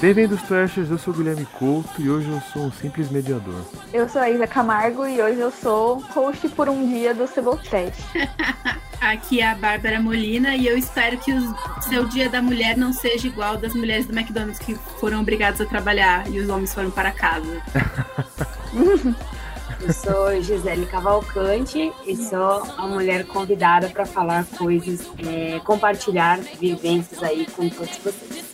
Bem-vindos, Trashers. Eu sou o Guilherme Couto e hoje eu sou um simples mediador. Eu sou a Isa Camargo e hoje eu sou host por um dia do Cebocast. Aqui é a Bárbara Molina e eu espero que o seu dia da mulher não seja igual das mulheres do McDonald's que foram obrigadas a trabalhar e os homens foram para casa. Eu sou Gisele Cavalcante e sou a mulher convidada para falar coisas, é, compartilhar vivências aí com todos vocês.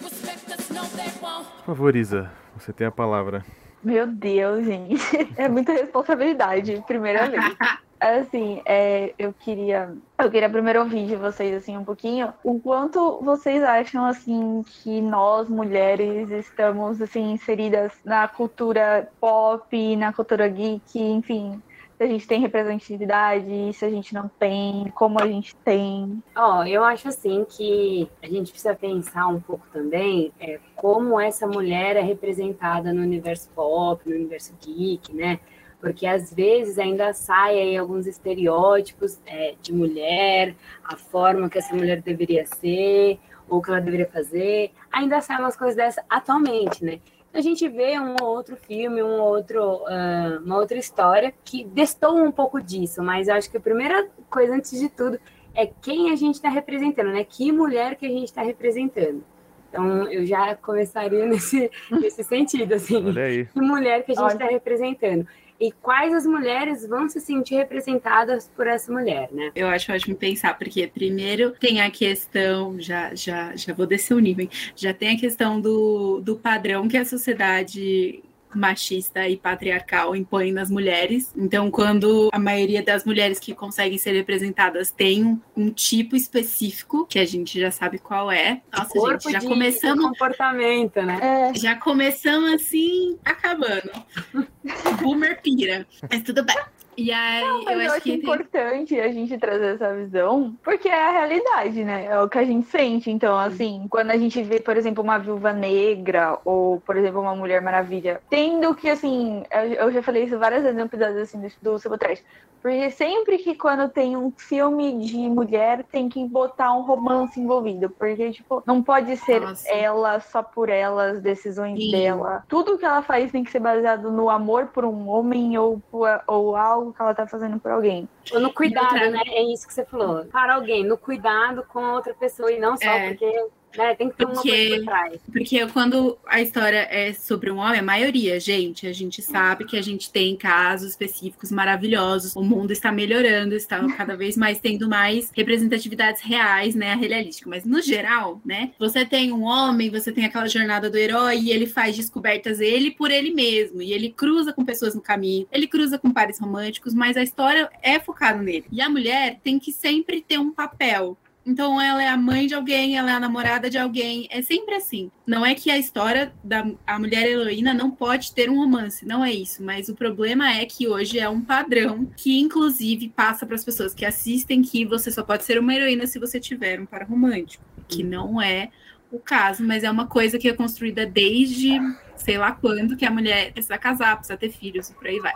Por favor, Isa, você tem a palavra. Meu Deus, gente. É muita responsabilidade, primeira vez. Assim, é, eu queria, eu queria primeiro ouvir de vocês assim um pouquinho o quanto vocês acham assim que nós mulheres estamos assim inseridas na cultura pop, na cultura geek, enfim, se a gente tem representatividade, se a gente não tem, como a gente tem. Ó, oh, eu acho assim que a gente precisa pensar um pouco também é, como essa mulher é representada no universo pop, no universo geek, né? porque às vezes ainda sai aí alguns estereótipos é, de mulher, a forma que essa mulher deveria ser, ou que ela deveria fazer, ainda saem umas coisas dessas atualmente, né? A gente vê um ou outro filme, um outro, uh, uma outra história que destou um pouco disso, mas eu acho que a primeira coisa, antes de tudo, é quem a gente está representando, né? Que mulher que a gente está representando. Então, eu já começaria nesse, nesse sentido, assim. Que mulher que a gente está representando e quais as mulheres vão se sentir representadas por essa mulher, né? Eu acho ótimo pensar, porque primeiro tem a questão, já, já, já vou descer o nível, hein? já tem a questão do, do padrão que a sociedade machista e patriarcal impõe nas mulheres. Então, quando a maioria das mulheres que conseguem ser representadas tem um, um tipo específico, que a gente já sabe qual é. Nossa, Corpo gente, já começamos. comportamento, né? É. Já começamos assim, acabando. Boomer pira. Mas tudo bem. E aí, Não, eu, eu acho, que importante tem... a gente trazer essa visão, porque é a realidade, né? É o que a gente sente. Então, assim, quando a gente vê, por exemplo, uma viúva negra ou, por exemplo, uma Mulher Maravilha, tendo que, assim, eu já falei isso várias vezes no episódio assim, do, do Trash, porque sempre que quando tem um filme de mulher, tem que botar um romance envolvido. Porque, tipo, não pode ser Nossa. ela só por ela, as decisões Sim. dela. Tudo que ela faz tem que ser baseado no amor por um homem ou, ou algo que ela tá fazendo por alguém. Ou no cuidado, né? É isso que você falou. Para alguém, no cuidado com outra pessoa e não só é. porque né? Tem que ter porque, uma coisa por trás. Porque quando a história é sobre um homem, a maioria, gente, a gente sabe que a gente tem casos específicos maravilhosos. O mundo está melhorando, está cada vez mais tendo mais representatividades reais, né? A realística. Mas no geral, né? Você tem um homem, você tem aquela jornada do herói e ele faz descobertas ele por ele mesmo. E ele cruza com pessoas no caminho, ele cruza com pares românticos, mas a história é focada nele. E a mulher tem que sempre ter um papel então ela é a mãe de alguém, ela é a namorada de alguém. É sempre assim. Não é que a história da a mulher heroína não pode ter um romance, não é isso. Mas o problema é que hoje é um padrão que, inclusive, passa para as pessoas que assistem que você só pode ser uma heroína se você tiver um par romântico, que não é o caso, mas é uma coisa que é construída desde sei lá quando que a mulher precisa casar, precisa ter filhos e por aí vai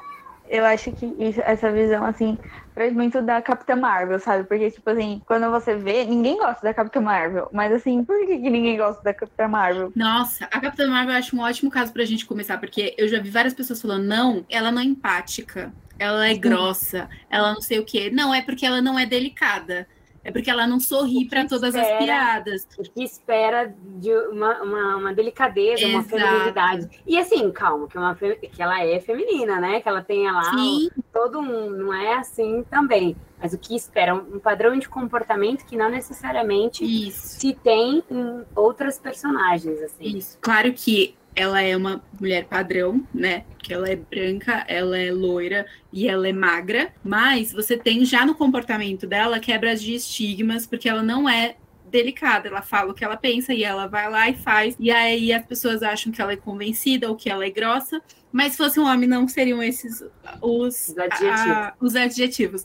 eu acho que isso, essa visão, assim, traz muito da Capitã Marvel, sabe? Porque, tipo assim, quando você vê, ninguém gosta da Capitã Marvel. Mas, assim, por que, que ninguém gosta da Capitã Marvel? Nossa, a Capitã Marvel eu acho um ótimo caso pra gente começar, porque eu já vi várias pessoas falando, não, ela não é empática, ela é grossa, ela não sei o quê. Não, é porque ela não é delicada. É porque ela não sorri para todas espera, as piadas. O que espera de uma, uma, uma delicadeza, Exato. uma feminilidade. E assim, calma, que, uma, que ela é feminina, né? Que ela tem lá Sim. todo um. Não é assim também. Mas o que espera um padrão de comportamento que não necessariamente Isso. se tem em outras personagens. Assim. Isso. Claro que ela é uma mulher padrão, né? Que ela é branca, ela é loira e ela é magra, mas você tem já no comportamento dela quebras de estigmas, porque ela não é delicada, ela fala o que ela pensa e ela vai lá e faz, e aí as pessoas acham que ela é convencida ou que ela é grossa, mas se fosse um homem não seriam esses os, os adjetivos. A, os adjetivos.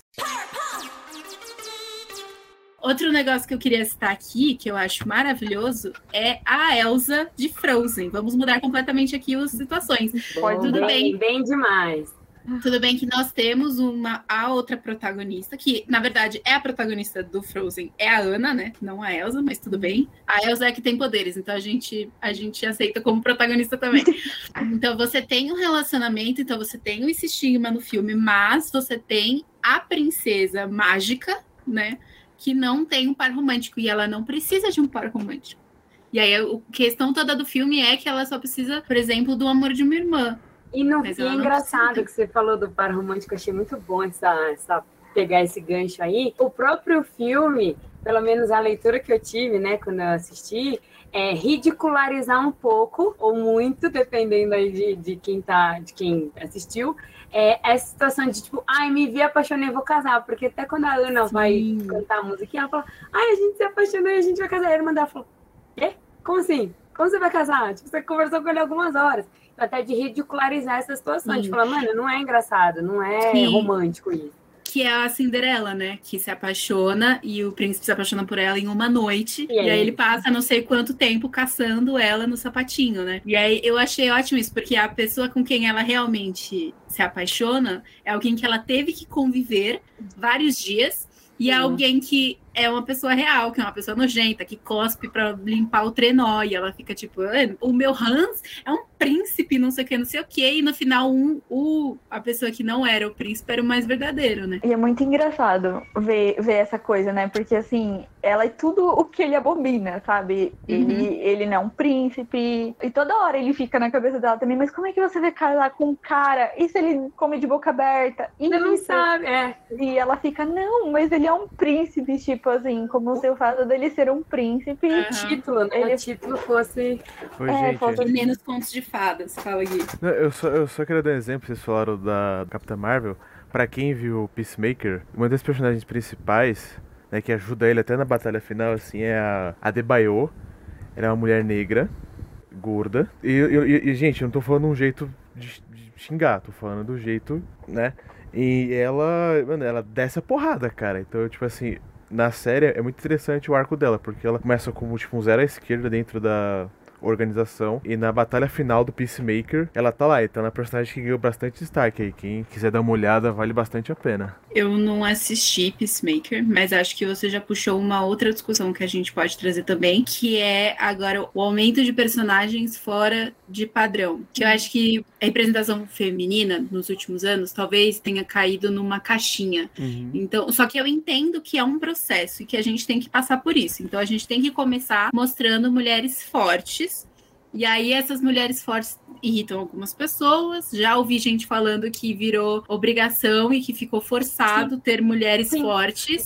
Outro negócio que eu queria citar aqui, que eu acho maravilhoso, é a Elsa de Frozen. Vamos mudar completamente aqui as situações. Bom, Tudo bem, bem? Bem demais. Tudo bem que nós temos uma a outra protagonista, que na verdade é a protagonista do Frozen, é a Ana, né? Não a Elsa, mas tudo bem. A Elsa é que tem poderes, então a gente, a gente aceita como protagonista também. então você tem um relacionamento, então você tem esse estigma no filme, mas você tem a princesa mágica, né? Que não tem um par romântico e ela não precisa de um par romântico. E aí a questão toda do filme é que ela só precisa, por exemplo, do amor de uma irmã. E, no, e é engraçado que você falou do par romântico, achei muito bom essa, essa pegar esse gancho aí. O próprio filme, pelo menos a leitura que eu tive, né, quando eu assisti, é ridicularizar um pouco ou muito, dependendo aí de, de quem tá, de quem assistiu, é essa situação de tipo, ai, me vi, apaixonei, vou casar, porque até quando a Ana Sim. vai cantar a música, ela fala, ai, a gente se apaixonou e a gente vai casar. Aí a irmã dela falou, quê? Como assim? Como você vai casar? Tipo, você conversou com ele algumas horas até de ridicularizar essa situação, de falar, mano, não é engraçado, não é Sim. romântico isso. Que é a Cinderela, né? Que se apaixona e o príncipe se apaixona por ela em uma noite. E, e aí ele passa não sei quanto tempo caçando ela no sapatinho, né? E aí eu achei ótimo isso, porque a pessoa com quem ela realmente se apaixona é alguém que ela teve que conviver vários dias e é alguém que é uma pessoa real, que é uma pessoa nojenta, que cospe para limpar o trenó, e ela fica tipo, o meu Hans é um príncipe, não sei o que, não sei o que, e no final um, o, a pessoa que não era o príncipe era o mais verdadeiro, né? E é muito engraçado ver, ver essa coisa, né? Porque assim, ela é tudo o que ele abomina, sabe? Uhum. Ele, ele não é um príncipe, e toda hora ele fica na cabeça dela também, mas como é que você vai casar com cara? E se ele come de boca aberta? E não sabe, é. E ela fica, não, mas ele é um príncipe, tipo, tipo assim, como se o fato dele ser um príncipe. Uhum. título, né? Ele... O título fosse. Oi, é, gente. Fosse... Menos contos de fadas, fala aqui. Não, eu, só, eu só queria dar um exemplo, vocês falaram da Capitã Marvel. Pra quem viu Peacemaker, uma das personagens principais, né, que ajuda ele até na batalha final, assim, é a Adebayo. Ela é uma mulher negra, gorda. E, e, e gente, eu não tô falando um jeito de, de xingar, tô falando do jeito, né? E ela, mano, ela desce a porrada, cara. Então, tipo assim, na série é muito interessante o arco dela, porque ela começa como tipo um zero à esquerda dentro da organização. E na batalha final do Peacemaker, ela tá lá. Então é uma personagem que ganhou bastante destaque aí. Quem quiser dar uma olhada, vale bastante a pena. Eu não assisti Peacemaker, mas acho que você já puxou uma outra discussão que a gente pode trazer também, que é agora o aumento de personagens fora de padrão. Que eu acho que a representação feminina nos últimos anos talvez tenha caído numa caixinha. Uhum. Então, só que eu entendo que é um processo e que a gente tem que passar por isso. Então a gente tem que começar mostrando mulheres fortes e aí essas mulheres fortes irritam algumas pessoas. Já ouvi gente falando que virou obrigação e que ficou forçado Sim. ter mulheres Sim. fortes.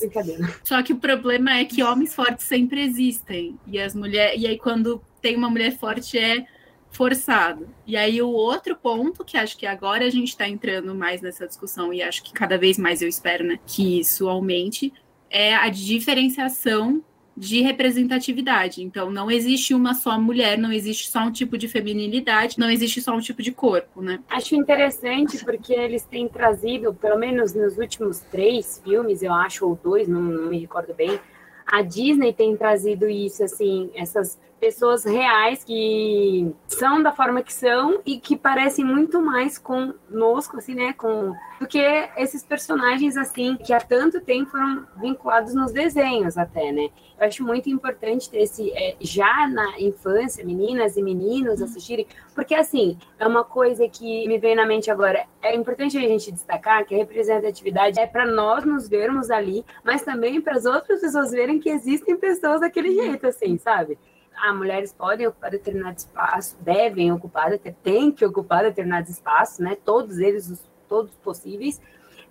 Só que o problema é que homens fortes sempre existem. E as mulheres, e aí quando tem uma mulher forte é forçado. E aí o outro ponto que acho que agora a gente está entrando mais nessa discussão e acho que cada vez mais eu espero, né, que isso aumente é a diferenciação de representatividade. Então, não existe uma só mulher, não existe só um tipo de feminilidade, não existe só um tipo de corpo, né? Acho interessante porque eles têm trazido, pelo menos nos últimos três filmes, eu acho, ou dois, não, não me recordo bem, a Disney tem trazido isso, assim, essas pessoas reais que são da forma que são e que parecem muito mais conosco, assim, né? Com, do que esses personagens, assim, que há tanto tempo foram vinculados nos desenhos até, né? Eu acho muito importante ter esse, é, já na infância, meninas e meninos assistirem, porque, assim, é uma coisa que me vem na mente agora. É importante a gente destacar que a representatividade é para nós nos vermos ali, mas também para as outras pessoas verem que existem pessoas daquele jeito, assim, sabe? Ah, mulheres podem ocupar determinado espaço, devem ocupar, têm que ocupar determinados espaços, né? Todos eles, os, todos possíveis.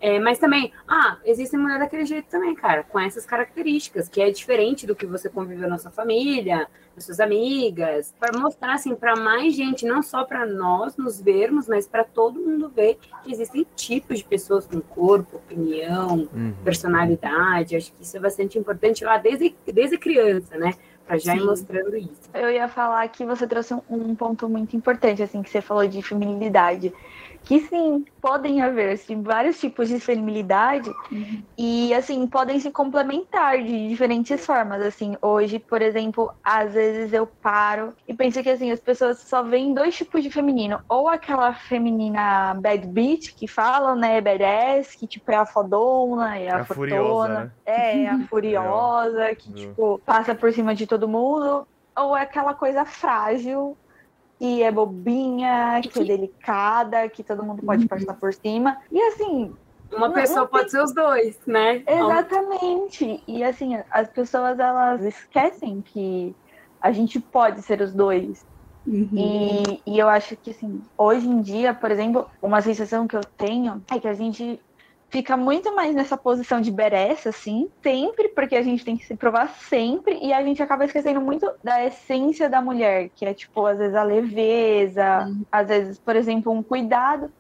É, mas também, ah, existe mulher daquele jeito também, cara, com essas características, que é diferente do que você conviveu na sua família, nas suas amigas, para mostrar, assim, para mais gente, não só para nós nos vermos, mas para todo mundo ver que existem tipos de pessoas com corpo, opinião, uhum. personalidade. Acho que isso é bastante importante lá desde, desde criança, né? Para já Sim. ir mostrando isso. Eu ia falar que você trouxe um ponto muito importante, assim, que você falou de feminilidade que sim, podem haver assim, vários tipos de feminilidade uhum. e assim podem se complementar de diferentes formas. Assim, hoje, por exemplo, às vezes eu paro e penso que assim as pessoas só veem dois tipos de feminino, ou aquela feminina bad bitch que falam, né, badass, que tipo é a fodona, é a, a furiosa, né? é, é a furiosa, que tipo passa por cima de todo mundo, ou é aquela coisa frágil que é bobinha, que é delicada, que todo mundo pode uhum. passar por cima. E assim. Uma pessoa pode tem... ser os dois, né? Exatamente. E assim, as pessoas elas esquecem que a gente pode ser os dois. Uhum. E, e eu acho que, assim, hoje em dia, por exemplo, uma sensação que eu tenho é que a gente fica muito mais nessa posição de beressa, assim, sempre, porque a gente tem que se provar sempre, e a gente acaba esquecendo muito da essência da mulher, que é, tipo, às vezes a leveza, uhum. às vezes, por exemplo, um cuidado,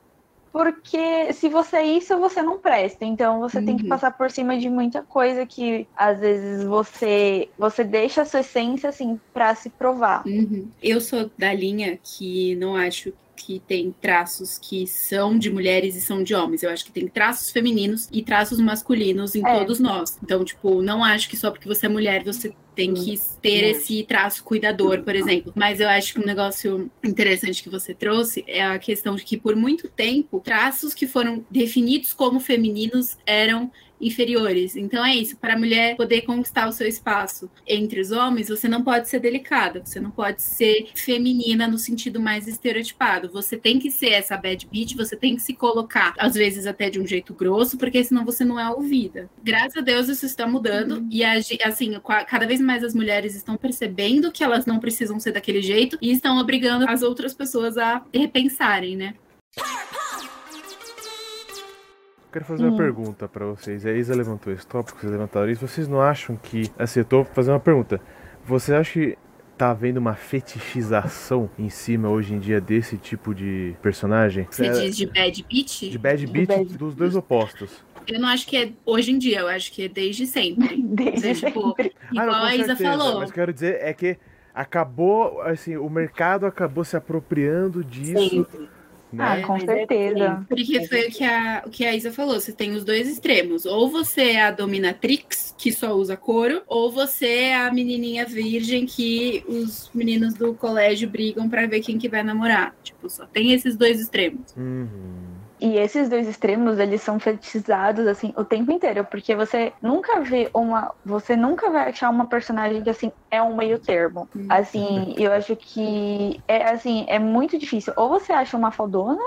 porque se você é isso, você não presta. Então você uhum. tem que uhum. passar por cima de muita coisa que às vezes você você deixa a sua essência assim para se provar. Uhum. Eu sou da linha que não acho que tem traços que são de mulheres e são de homens. Eu acho que tem traços femininos e traços masculinos em é. todos nós. Então, tipo, não acho que só porque você é mulher você tem que ter esse traço cuidador, por exemplo. Mas eu acho que um negócio interessante que você trouxe é a questão de que por muito tempo traços que foram definidos como femininos eram inferiores. Então é isso, para a mulher poder conquistar o seu espaço entre os homens, você não pode ser delicada, você não pode ser feminina no sentido mais estereotipado. Você tem que ser essa bad bitch, você tem que se colocar, às vezes até de um jeito grosso, porque senão você não é ouvida. Graças a Deus isso está mudando uhum. e assim, cada vez mais as mulheres estão percebendo que elas não precisam ser daquele jeito e estão obrigando as outras pessoas a repensarem, né? Quero fazer uma hum. pergunta para vocês. A Isa levantou esse tópico, vocês levantaram isso. Vocês não acham que. Assim, eu tô fazendo uma pergunta. Você acha que tá havendo uma fetichização em cima hoje em dia desse tipo de personagem? Você é... diz de bad beat? De bad beat bad dos dois opostos. Eu não acho que é hoje em dia, eu acho que é desde sempre. desde tipo, sempre. Igual ah, não, a Isa certeza, falou. Mas quero dizer é que acabou, assim, o mercado acabou se apropriando disso. Sempre né? Ah, com certeza. Porque foi o que, a, o que a Isa falou: você tem os dois extremos. Ou você é a dominatrix, que só usa couro, ou você é a menininha virgem que os meninos do colégio brigam para ver quem que vai namorar. Tipo, só tem esses dois extremos. Uhum. E esses dois extremos, eles são fetichizados, assim, o tempo inteiro, porque você nunca vê uma. Você nunca vai achar uma personagem que, assim, é um meio termo. Hum. Assim, eu acho que é, assim, é muito difícil. Ou você acha uma fodona,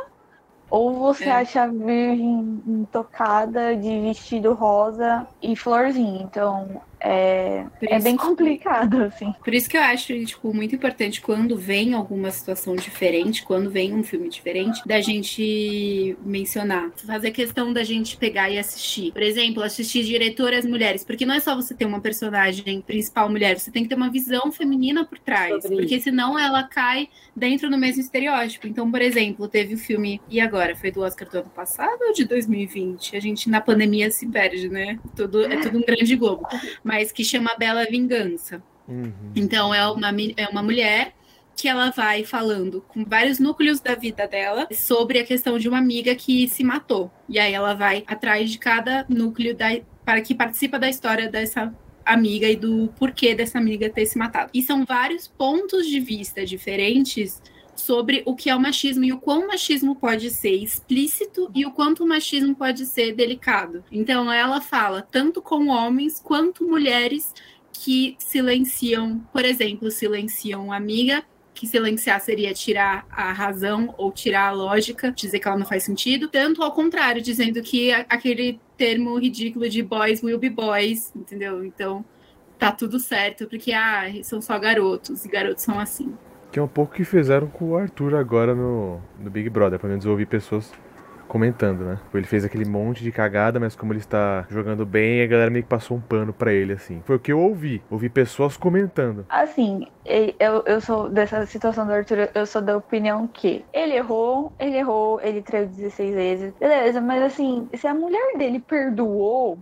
ou você é. acha a virgem intocada de vestido rosa e florzinha. Então, é, é bem complicado, assim. Por isso que eu acho, tipo, muito importante quando vem alguma situação diferente, quando vem um filme diferente, da gente mencionar. Fazer questão da gente pegar e assistir. Por exemplo, assistir diretoras mulheres, porque não é só você ter uma personagem principal mulher, você tem que ter uma visão feminina por trás, Sobre porque isso. senão ela cai dentro do mesmo estereótipo. Então, por exemplo, teve o filme E Agora? Foi do Oscar do ano passado ou de 2020? A gente na pandemia se perde, né? Tudo, é tudo um grande globo mas que chama Bela Vingança. Uhum. Então é uma, é uma mulher que ela vai falando com vários núcleos da vida dela sobre a questão de uma amiga que se matou. E aí ela vai atrás de cada núcleo da, para que participa da história dessa amiga e do porquê dessa amiga ter se matado. E são vários pontos de vista diferentes sobre o que é o machismo e o quão o machismo pode ser explícito e o quanto o machismo pode ser delicado. Então ela fala tanto com homens quanto mulheres que silenciam, por exemplo, silenciam amiga, que silenciar seria tirar a razão ou tirar a lógica, dizer que ela não faz sentido, tanto ao contrário, dizendo que aquele termo ridículo de boys will be boys, entendeu? Então tá tudo certo, porque ah, são só garotos e garotos são assim. Que é um pouco que fizeram com o Arthur agora no, no Big Brother. Pelo menos eu ouvi pessoas comentando, né? Ele fez aquele monte de cagada, mas como ele está jogando bem, a galera meio que passou um pano para ele, assim. Foi o que eu ouvi. Ouvi pessoas comentando. Assim, eu, eu sou dessa situação do Arthur, eu sou da opinião que ele errou, ele errou, ele traiu 16 vezes. Beleza, mas assim, se a mulher dele perdoou,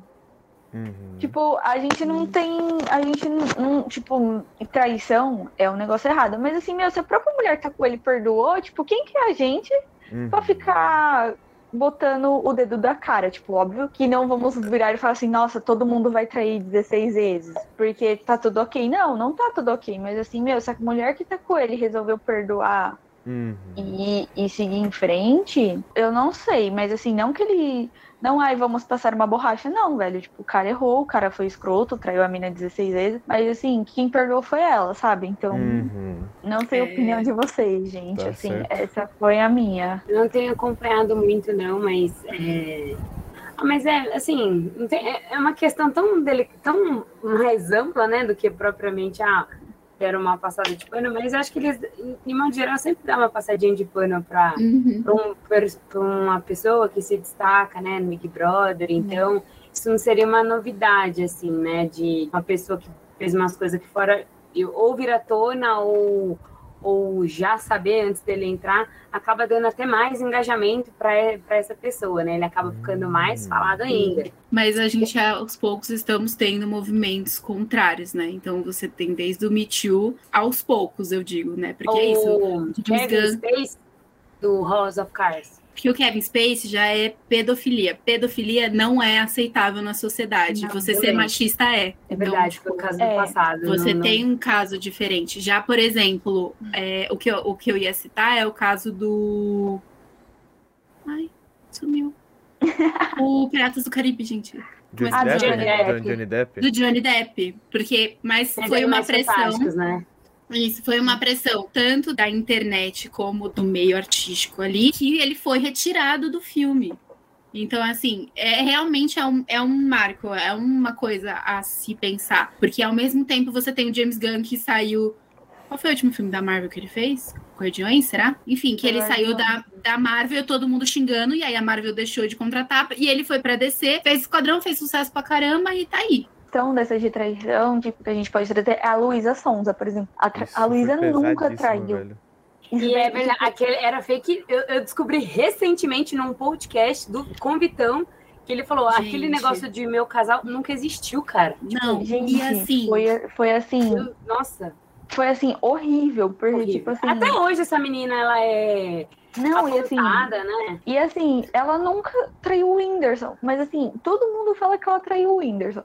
Uhum. Tipo, a gente não tem. A gente não, não- Tipo, traição é um negócio errado. Mas assim, meu, se a própria mulher tá com ele e perdoou, tipo, quem que é a gente Uhum. pra ficar botando o dedo da cara? Tipo, óbvio que não vamos virar e falar assim, nossa, todo mundo vai trair 16 vezes. Porque tá tudo ok. Não, não tá tudo ok. Mas assim, meu, se a mulher que tá com ele resolveu perdoar Uhum. e, e seguir em frente, eu não sei, mas assim, não que ele. Não, ai, vamos passar uma borracha, não, velho. Tipo, o cara errou, o cara foi escroto, traiu a mina 16 vezes, mas assim, quem perdoou foi ela, sabe? Então, Uhum. não sei a É. opinião de vocês, gente. Tá assim, certo. essa foi a minha. Eu não tenho acompanhado muito, não, mas. É... Ah, mas é, assim, é é uma questão tão, dele... tão mais ampla, né, do que propriamente, ah, quero uma passada de pano, mas acho que eles, em modo geral, sempre dá uma passadinha de pano para Uhum. um, uma pessoa que se destaca, né, no Big Brother, então isso não seria uma novidade, assim, né, de uma pessoa que fez umas coisas que fora, ou vir à tona, ou, ou já saber antes dele entrar, acaba dando até mais engajamento para essa pessoa, né, ele acaba ficando mais Hum. falado ainda. Mas a gente, aos poucos, estamos tendo movimentos contrários, né? Então você tem desde o Me Too, aos poucos, eu digo, né? Porque é isso. o James Kevin. Space, do House of Cards. Porque o Kevin Space já é pedofilia. Pedofilia não é aceitável na sociedade. Não, você ser machista é. É verdade, Então, foi o tipo, caso do é, passado. Você não- não- tem um caso diferente. Já, por exemplo, é, o, que eu, o que eu ia citar é o caso do. Ai, sumiu. o Piratas do Caribe, gente. Johnny Ah, Depp? Johnny né? Depp. Johnny- Johnny Depp? Do Johnny Depp. Porque, mas foi uma pressão. né? Isso, foi uma pressão tanto da internet como do meio artístico ali, que ele foi retirado do filme. Então, assim, é realmente é um, é um marco, é uma coisa a se pensar. Porque ao mesmo tempo você tem o James Gunn que saiu. Qual foi o último filme da Marvel que ele fez? Guardiões, será? Enfim, que ele saiu da, da Marvel, todo mundo xingando, e aí a Marvel deixou de contratar, e ele foi pra DC, fez Esquadrão, fez sucesso pra caramba e tá aí. Então, dessa de traição, tipo, que a gente pode trazer é a Luísa Sonza, por exemplo. A, tra- a Luísa nunca traiu. velho. Isso E é verdade, aquele era fake. Eu, eu descobri recentemente num podcast do com Vitão que ele falou: Gente. aquele negócio de meu casal nunca existiu, cara. Não, Gente, e assim. foi, foi assim, Eu- nossa, foi assim, horrível, porque, horrível. tipo assim, Até hoje essa menina ela é não, e assim, né? e assim, ela nunca traiu o Whindersson, mas assim, todo mundo fala que ela traiu o Whindersson.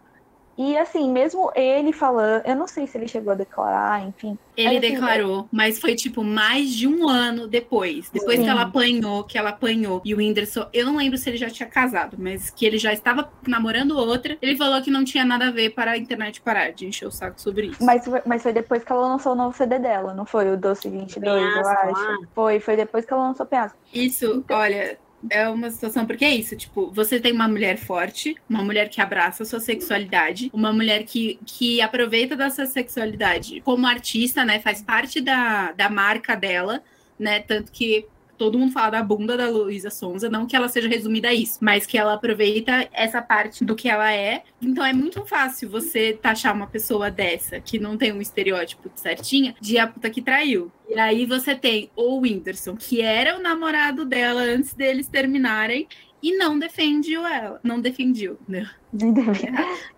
E assim, mesmo ele falando, eu não sei se ele chegou a declarar, enfim. Ele assim, declarou, mas foi tipo mais de um ano depois. Depois Sim. que ela apanhou, que ela apanhou. E o Whindersson, eu não lembro se ele já tinha casado, mas que ele já estava namorando outra. Ele falou que não tinha nada a ver para a internet parar de encher o saco sobre isso. Mas, foi- mas foi depois que ela lançou o novo CD dela, não foi? O Doce 22, eu Penhasco acho. lá. Foi, foi depois que ela lançou Penhasco. Isso, olha, é uma situação, porque é isso, tipo, você tem uma mulher forte, uma mulher que abraça a sua sexualidade, uma mulher que, que aproveita dessa sexualidade como artista, né, faz parte da, da marca dela, né, tanto que todo mundo fala da bunda da Luísa Sonza, não que ela seja resumida a isso, mas que ela aproveita essa parte do que ela é. Então é muito fácil você taxar uma pessoa dessa, que não tem um estereótipo certinha, de a puta que traiu. E aí você tem o Whindersson, que era o namorado dela antes deles terminarem, e não defendeu ela. Não defendeu, né?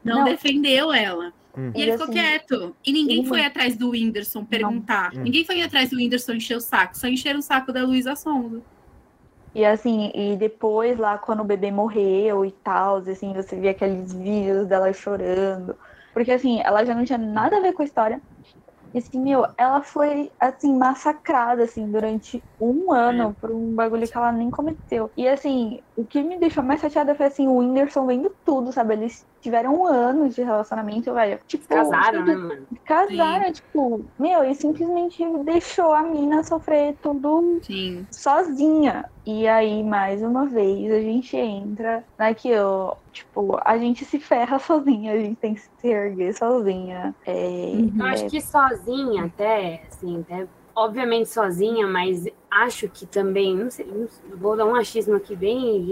Não, Não. defendeu ela. Hum. E E ele ficou assim, quieto. E ninguém foi atrás do Whindersson perguntar. Hum. Ninguém foi atrás do Whindersson encher o saco. Só encheram o saco da Luísa Sonza. E assim, e depois lá quando o bebê morreu e tal, assim, você via aqueles vídeos dela chorando. Porque assim, ela já não tinha nada a ver com a história. E assim, meu, ela foi assim, massacrada, assim, durante um ano por um bagulho que ela nem cometeu. E assim, o que me deixou mais chateada foi assim, o Whindersson vendo tudo, sabe? Eles tiveram anos de relacionamento, velho. Tipo, Casaram, tudo- né, mano? Casaram, tipo, meu, e simplesmente deixou a mina sofrer tudo Sim. sozinha. E aí, mais uma vez, a gente entra naquilo, tipo, a gente se ferra sozinha, a gente tem que se erguer sozinha. É, Eu acho que sozinha, até, assim, até, obviamente sozinha, mas acho que também, não sei, não sei, vou dar um achismo aqui bem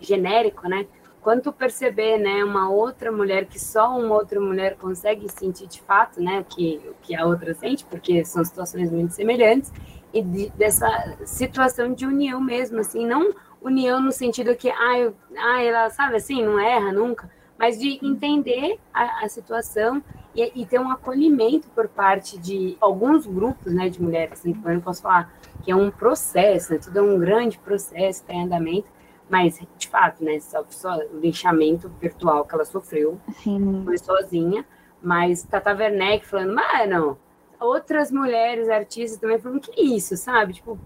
genérico, né? Quanto perceber, né, uma outra mulher que só uma outra mulher consegue sentir de fato, né, o que, o que a outra sente, porque são situações muito semelhantes, e de- dessa situação de união mesmo, assim, não união no sentido que, ah, eu, ah, ela, sabe assim, não erra nunca, mas de entender a, a situação e, e, ter um acolhimento por parte de alguns grupos né, de mulheres. Assim, eu não posso falar que é um processo, né, tudo é um grande processo, está em andamento, mas, de fato, né, só, só o lixamento virtual que ela sofreu, Sim. foi sozinha, mas Tata Werneck falando, mano, outras mulheres artistas também falando, que isso, sabe? Tipo,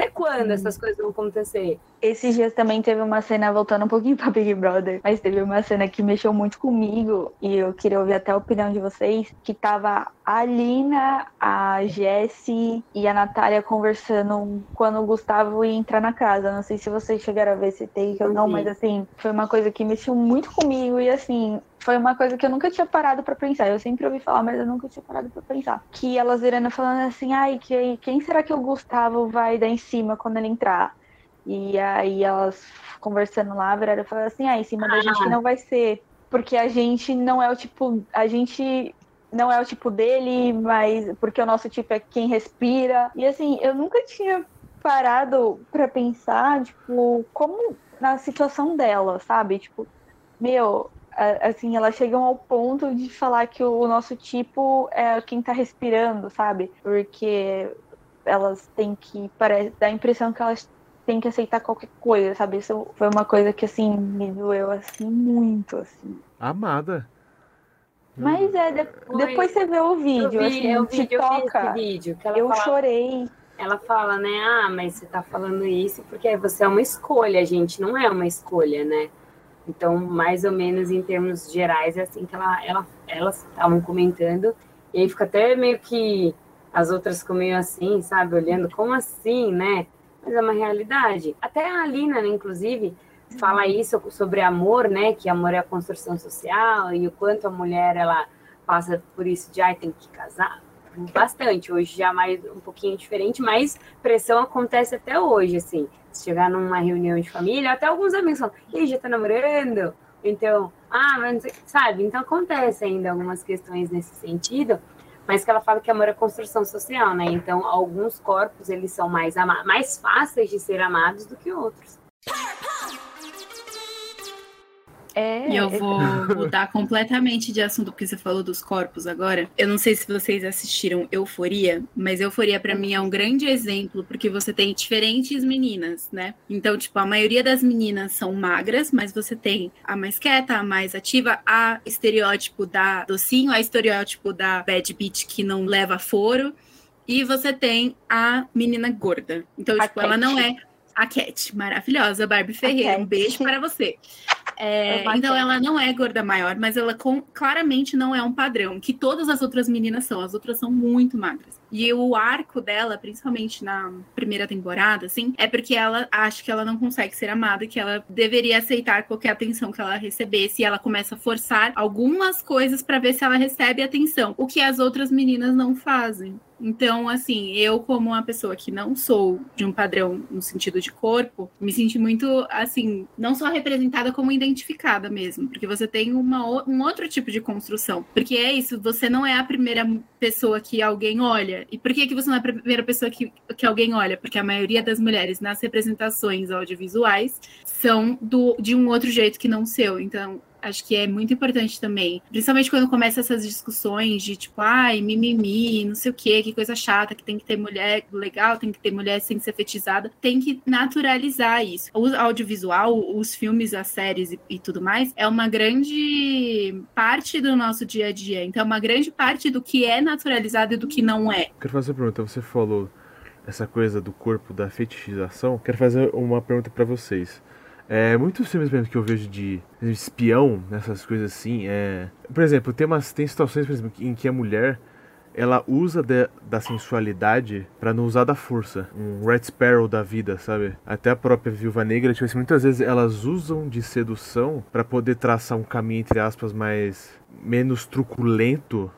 até quando essas coisas vão acontecer? Esses dias também teve uma cena, voltando um pouquinho para Big Brother, mas teve uma cena que mexeu muito comigo e eu queria ouvir até a opinião de vocês, que tava a Lina, a Jessie e a Natália conversando quando o Gustavo ia entrar na casa. Não sei se vocês chegaram a ver esse take ou não, mas assim, foi uma coisa que mexeu muito comigo e assim, foi uma coisa que eu nunca tinha parado para pensar. Eu sempre ouvi falar, mas eu nunca tinha parado para pensar. Que elas virando falando assim, ai, que, quem será que o Gustavo vai dar em cima quando ele entrar? E aí elas conversando lá, viraram e falaram assim, ah, em cima da gente não vai ser. Porque a gente não é o tipo. A gente não é o tipo dele, mas porque o nosso tipo é quem respira. E assim, eu nunca tinha parado para pensar, tipo, como na situação dela, sabe? Tipo, meu, assim, elas chegam ao ponto de falar que o nosso tipo é quem tá respirando, sabe? Porque elas têm que, parece, dá a impressão que elas têm que aceitar qualquer coisa, sabe? Isso foi uma coisa que, assim, me doeu, assim, muito, assim. Amada. Mas é, de, depois você vê o vídeo, eu vi, assim, eu te toca. Vídeo, eu fala, chorei. Ela fala, né, ah, mas você tá falando isso porque você é uma escolha, gente, não é uma escolha, né? Então, mais ou menos em termos gerais, é assim que ela, ela, elas estavam comentando. E aí fica até meio que as outras ficam meio assim, sabe? Olhando, como assim, né? Mas é uma realidade. Até a Alina, né, inclusive, fala isso sobre amor, né? Que amor é a construção social e o quanto a mulher, ela passa por isso de, ai, tem que casar. Bastante. Hoje já mais um pouquinho diferente, mas pressão acontece até hoje, assim chegar numa reunião de família, até alguns amigos falam, e já tá namorando? Então, ah, mas sabe? Então acontece ainda algumas questões nesse sentido, mas que ela fala que amor é construção social, né? Então, alguns corpos eles são mais mais fáceis de ser amados do que outros. É. E eu vou mudar completamente de assunto, porque você falou dos corpos agora. Eu não sei se vocês assistiram Euforia, mas Euforia para mim é um grande exemplo, porque você tem diferentes meninas, né? Então, tipo, a maioria das meninas são magras, mas você tem a mais quieta, a mais ativa, a estereótipo da docinho, a estereótipo da bad bitch que não leva foro. E você tem a menina gorda. Então, a tipo, Cat. ela não é a Cat, maravilhosa, Barbie Ferreira. Um beijo para você. É, então ela não é gorda maior, mas ela com, claramente não é um padrão, que todas as outras meninas são. As outras são muito magras. E o arco dela, principalmente na primeira temporada, assim, é porque ela acha que ela não consegue ser amada, que ela deveria aceitar qualquer atenção que ela recebesse, e ela começa a forçar algumas coisas para ver se ela recebe atenção, o que as outras meninas não fazem. Então, assim, eu, como uma pessoa que não sou de um padrão no sentido de corpo, me senti muito, assim, não só representada, como identificada mesmo. Porque você tem uma, um outro tipo de construção. Porque é isso, você não é a primeira pessoa que alguém olha. E por que, que você não é a primeira pessoa que, que alguém olha? Porque a maioria das mulheres nas representações audiovisuais são do, de um outro jeito que não o seu. Então, acho que é muito importante também. Principalmente quando começa essas discussões de tipo, ai, mimimi, não sei o quê, que coisa chata, que tem que ter mulher legal, tem que ter mulher sem ser fetizada. Tem que naturalizar isso. O audiovisual, os filmes, as séries e, e tudo mais, é uma grande parte do nosso dia a dia. Então, é uma grande parte do que é naturalizado e do que não é. Quero fazer uma pergunta. Você falou essa coisa do corpo, da fetichização. Quero fazer uma pergunta para vocês. É, muitos filmes mesmo que eu vejo de espião, nessas coisas assim, é... Por exemplo, tem, umas, tem situações exemplo, em que a mulher ela usa de, da sensualidade para não usar da força. Um Red Sparrow da vida, sabe? Até a própria Viúva Negra, tipo assim, muitas vezes elas usam de sedução para poder traçar um caminho, entre aspas, mais... menos truculento,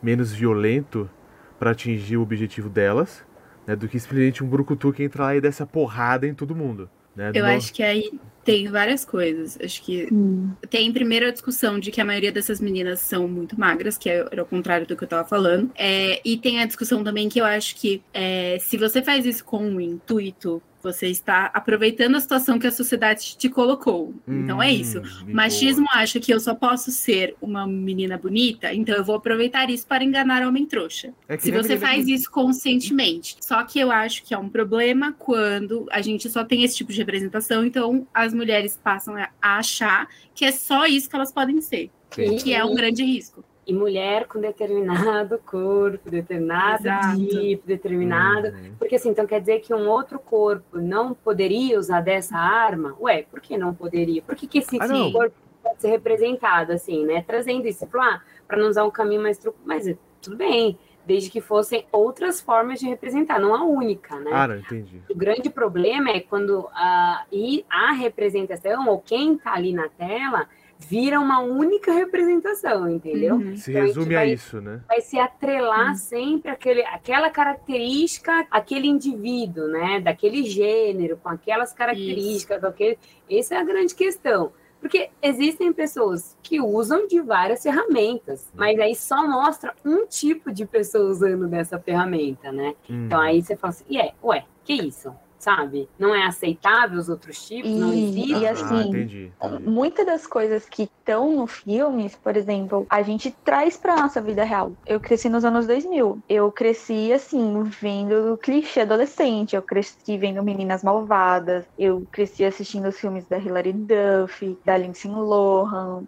menos violento para atingir o objetivo delas, né? Do que simplesmente um brucutu que entra lá e desce a porrada em todo mundo. Né? Eu acho que aí tem várias coisas. Acho que hum. tem primeiro a discussão de que a maioria dessas meninas são muito magras, que era o contrário do que eu tava falando. É, e tem a discussão também que eu acho que é, se você faz isso com o intuito Você está aproveitando a situação que a sociedade te colocou. Então é isso. Hum, Machismo boa. acha que eu só posso ser uma menina bonita, então eu vou aproveitar isso para enganar homem trouxa. É que Se você faz negócio- isso conscientemente. Só que eu acho que é um problema quando a gente só tem esse tipo de representação, então as mulheres passam a achar que é só isso que elas podem ser, Sim. que é um grande risco. E mulher com determinado corpo, determinado Exato. tipo, determinado. Uhum. Porque assim, então quer dizer que um outro corpo não poderia usar dessa arma? Ué, por que não poderia? Por que, que esse Ah, não. corpo pode ser representado assim, né? Trazendo isso para não usar um caminho mais truco. Mas é, tudo bem, desde que fossem outras formas de representar, não a única, né? Ah, não, entendi. O grande problema é quando a, e a representação, ou quem está ali na tela, vira uma única representação, entendeu? Uhum. Se Então, resume a vai- isso, né? vai se atrelar sempre aquele, aquela característica, aquele indivíduo, né? Daquele gênero, com aquelas características, daquele... essa é a grande questão. Porque existem pessoas que usam de várias ferramentas, mas aí só mostra um tipo de pessoa usando dessa ferramenta, né? Então Uhum. aí você fala assim, e é, ué, que isso? Sabe? Não é aceitável os outros tipos? não E- existe? e Ah, assim, entendi, entendi. Muitas das coisas que estão no filmes, por exemplo, a gente traz pra nossa vida real. Eu cresci nos anos 2000. Eu cresci, assim, vendo o clichê adolescente. Eu cresci vendo Meninas Malvadas. Eu cresci assistindo os filmes da Hilary Duff, da Lindsay Lohan,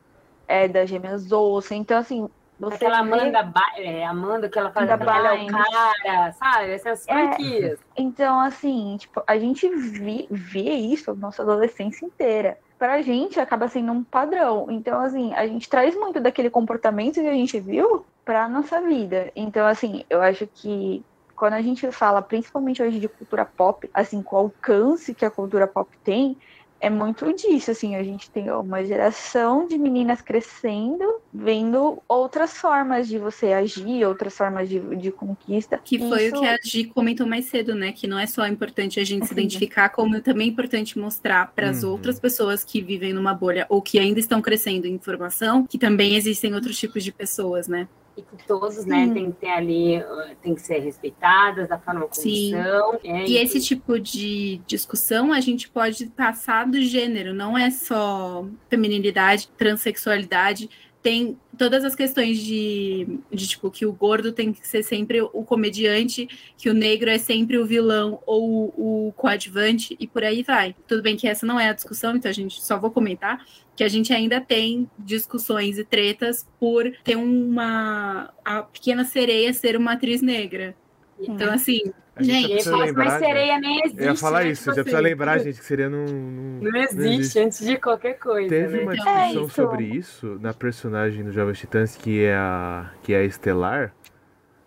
é, da Gêmeas Olsen. Então, assim, você Aquela vê- Amanda, Ba- é, Amanda que ela faz, Amanda ela é o cara, sabe? Essas É. franquias. Então, assim, tipo, a gente vi- vê isso nossa adolescência inteira. Pra gente acaba sendo um padrão. Então, assim, a gente traz muito daquele comportamento que a gente viu pra nossa vida. Então, assim, eu acho que quando a gente fala, principalmente hoje de cultura pop, assim, com o alcance que a cultura pop tem, é muito disso, assim, a gente tem uma geração de meninas crescendo, vendo outras formas de você agir, outras formas de, de conquista. Que foi Isso- o que a Gi comentou mais cedo, né? Que não é só importante a gente se Sim. identificar, como é também importante mostrar para as Uhum. outras pessoas que vivem numa bolha ou que ainda estão crescendo em informação, que também existem outros tipos de pessoas, né? E que todos, né, Sim. tem que ter ali, uh, tem que ser respeitadas da forma como Sim. são. é, E esse tipo de discussão a gente pode passar do gênero, não é só feminilidade, transexualidade, tem todas as questões de, de tipo que o gordo tem que ser sempre o comediante, que o negro é sempre o vilão ou o, o coadjuvante e por aí vai. Tudo bem que essa não é a discussão, então a gente só vou comentar que a gente ainda tem discussões e tretas por ter uma a pequena sereia ser uma atriz negra. Então assim, A gente gente, lembrar, mas sereia nem existe. Eu ia falar né? isso, Tipo você precisa lembrar, gente, que seria num. num- Não existe antes de qualquer coisa, Teve né? uma é discussão isso. sobre isso na personagem do Jovens Titãs, que é a, que é a Estelar.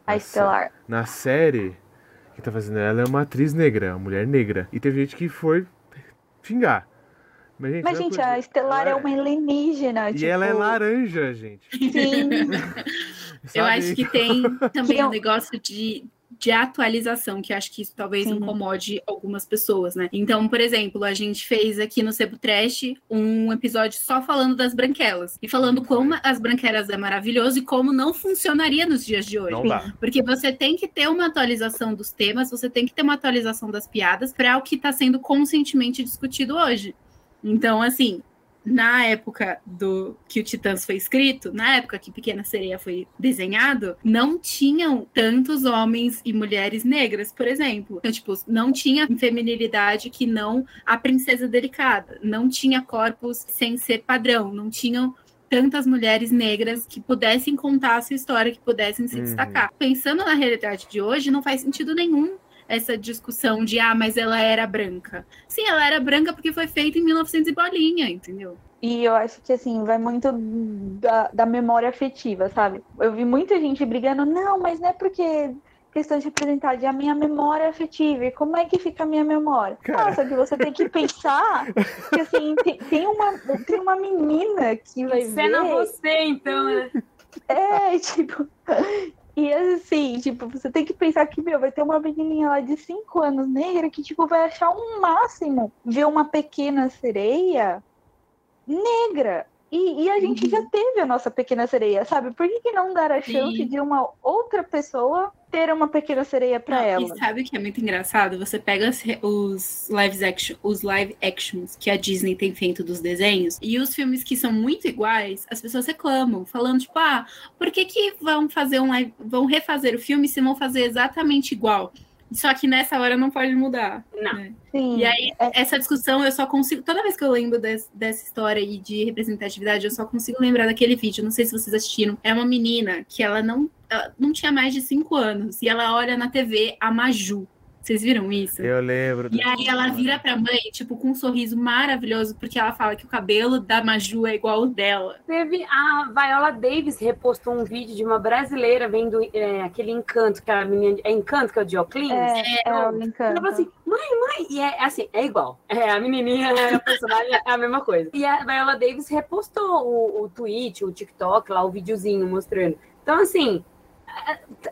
A Na Estelar. Na série, que tá fazendo ela é uma atriz negra, uma mulher negra. E teve gente que foi xingar. Mas, gente, Mas, não é gente, a Estelar ela é uma alienígena. E tipo, ela é laranja, gente. Sim, Eu acho que tem também Que um negócio de, de atualização, que acho que isso talvez Sim. incomode algumas pessoas, né? Então, por exemplo, a gente fez aqui no Sebo Trash um episódio só falando das branquelas. E falando como as branquelas é maravilhoso e como não funcionaria nos dias de hoje. Não dá. Porque você tem que ter uma atualização dos temas, você tem que ter uma atualização das piadas para o que está sendo conscientemente discutido hoje. Então, assim, na época do que o Titãs foi escrito, na época que Pequena Sereia foi desenhado, não tinham tantos homens e mulheres negras, por exemplo. Então, tipo, não tinha feminilidade que não a princesa delicada, não tinha corpos sem ser padrão, não tinham tantas mulheres negras que pudessem contar a sua história, que pudessem se Uhum. destacar. Pensando na realidade de hoje, não faz sentido nenhum essa discussão de ah, mas ela era branca. Sim, ela era branca porque foi feita em 1900 e bolinha, entendeu? E eu acho que assim, vai muito da, da memória afetiva, sabe? Eu vi muita gente brigando, não, mas não é porque questão de representar de a minha memória afetiva. E como é que fica a minha memória? Cara. Nossa, que você tem que pensar que assim, tem, tem uma, tem uma menina que vai Cena ver. você, então, né? É, tipo. E assim, tipo, você tem que pensar que, meu, vai ter uma menininha lá de 5 anos negra que, tipo, vai achar um máximo ver uma pequena sereia negra. E, e a gente já teve a nossa pequena sereia, sabe? Por que, que não dar a chance Sim. de uma outra pessoa ter uma pequena sereia pra Não, ela? E sabe o que é muito engraçado? Você pega os live, action, os live actions que a Disney tem feito dos desenhos e os filmes que são muito iguais, as pessoas reclamam, falando tipo, ah, por que que vão fazer um live, vão refazer o filme se vão fazer exatamente igual? Só que nessa hora não pode mudar. Não. né? Sim. E aí, essa discussão eu só consigo. Toda vez que eu lembro des- dessa história aí de representatividade, eu só consigo lembrar daquele vídeo. Não sei se vocês assistiram. É uma menina que ela não, ela não tinha mais de cinco anos. E ela olha na TV a Maju. Vocês viram isso? Eu lembro. E aí ela vira pra mãe, tipo, com um sorriso maravilhoso, porque ela fala que o cabelo da Maju é igual ao dela. Teve a Viola Davis repostou um vídeo de uma brasileira vendo é, aquele encanto, que a menina. É encanto que é o de Oclins? É, é, Ela o encanto. falou assim, mãe, mãe, e é assim, é igual. É, a menininha, a personagem é a mesma coisa. E a Viola Davis repostou o, o tweet, o TikTok, lá, o videozinho mostrando. Então, assim, é,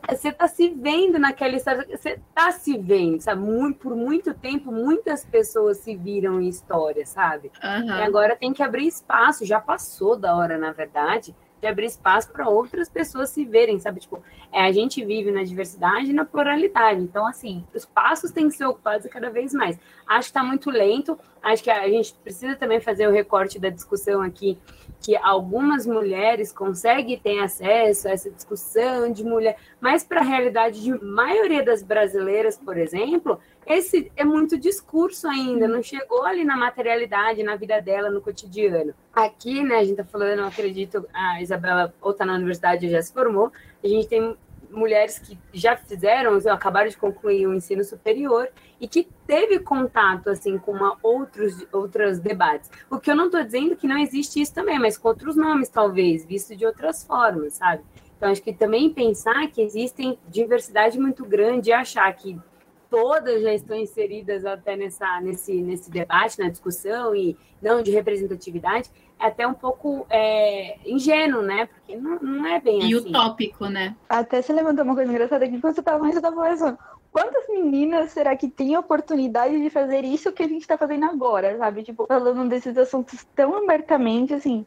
você tá se vendo naquela história, você tá se vendo, sabe? Muito, por muito tempo, muitas pessoas se viram em história, sabe? E Aham. agora tem que abrir espaço, já passou da hora, na verdade, de abrir espaço para outras pessoas se verem, sabe? Tipo, é, a gente vive na diversidade e na pluralidade. Então, assim, os passos têm que ser ocupados cada vez mais. Acho que está muito lento. Acho que a gente precisa também fazer o recorte da discussão aqui, que algumas mulheres conseguem ter acesso a essa discussão de mulher, mas para a realidade de maioria das brasileiras, por exemplo, esse é muito discurso ainda, não chegou ali na materialidade, na vida dela, no cotidiano. Aqui, né, a gente tá falando, eu acredito, a Isabela ou tá na universidade já se formou, a gente tem mulheres que já fizeram, acabaram de concluir o ensino superior e que teve contato assim com uma outros outros debates. O que eu não estou dizendo que não existe isso também, mas com outros nomes talvez, visto de outras formas, sabe? Então acho que também pensar que existem diversidade muito grande e achar que todas já estão inseridas até nessa, nesse, nesse debate, na discussão e não de representatividade, é até um pouco é, ingênuo, né? Porque não, não é bem E assim. utópico, né? Até você levantou uma coisa engraçada aqui, quando você tava, você tava pensando, quantas meninas será que têm a oportunidade de fazer isso que a gente tá fazendo agora, sabe? Tipo, falando desses assuntos tão abertamente, assim,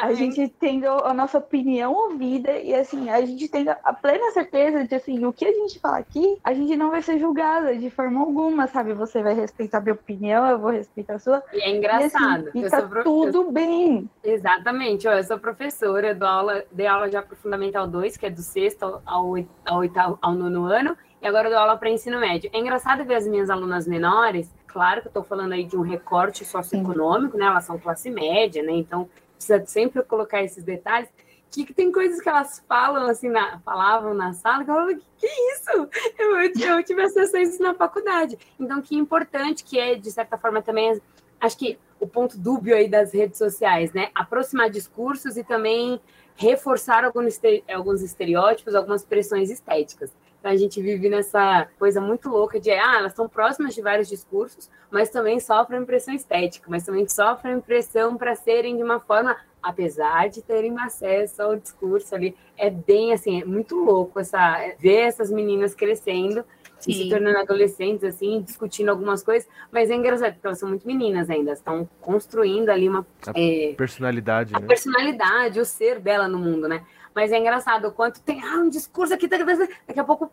a gente tendo a nossa opinião ouvida e, assim, a gente tendo a plena certeza de, assim, o que a gente fala aqui, a gente não vai ser julgada de forma alguma, sabe? Você vai respeitar a minha opinião, eu vou respeitar a sua. E é E, engraçado. assim, e eu tá sou pro- tudo bem. Exatamente, eu sou professora, eu dou aula, dei aula já para o Fundamental 2, que é do sexto ao, ao, oit- ao oitavo, ao nono ano, e agora eu dou aula para ensino médio. É engraçado ver as minhas alunas menores, claro que eu estou falando aí de um recorte socioeconômico, né? Elas são classe média, né? Então precisa sempre colocar esses detalhes. Que, que tem coisas que elas falam assim, na, falavam na sala, que eu falava, que, que isso? Eu, eu, eu tive acesso a isso na faculdade. Então, que importante que é, de certa forma, também acho que o ponto dúbio aí das redes sociais, né? Aproximar discursos e também reforçar alguns estereótipos, algumas pressões estéticas. A gente vive nessa coisa muito louca de, ah, elas estão próximas de vários discursos, mas também sofrem pressão estética, mas também sofrem pressão para serem de uma forma, apesar de terem acesso ao discurso ali. É bem, assim, é muito louco essa, ver essas meninas crescendo e se tornando adolescentes, assim, discutindo algumas coisas, mas é engraçado, porque elas são muito meninas ainda, estão construindo ali uma é, Personalidade, a né? personalidade, o ser dela no mundo, né? Mas é engraçado o quanto tem ah, um discurso aqui, tá- daqui a pouco